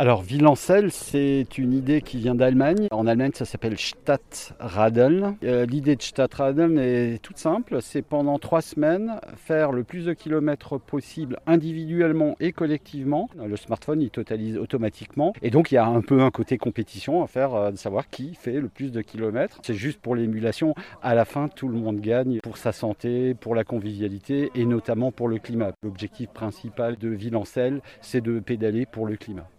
Alors, Villancel, c'est une idée qui vient d'Allemagne. En Allemagne, ça s'appelle Stadtradeln. Euh, l'idée de Stadtradeln est toute simple. C'est pendant trois semaines faire le plus de kilomètres possible individuellement et collectivement. Le smartphone, il totalise automatiquement. Et donc, il y a un peu un côté compétition à faire, euh, de savoir qui fait le plus de kilomètres. C'est juste pour l'émulation. À la fin, tout le monde gagne pour sa santé, pour la convivialité et notamment pour le climat. L'objectif principal de Villancel, c'est de pédaler pour le climat.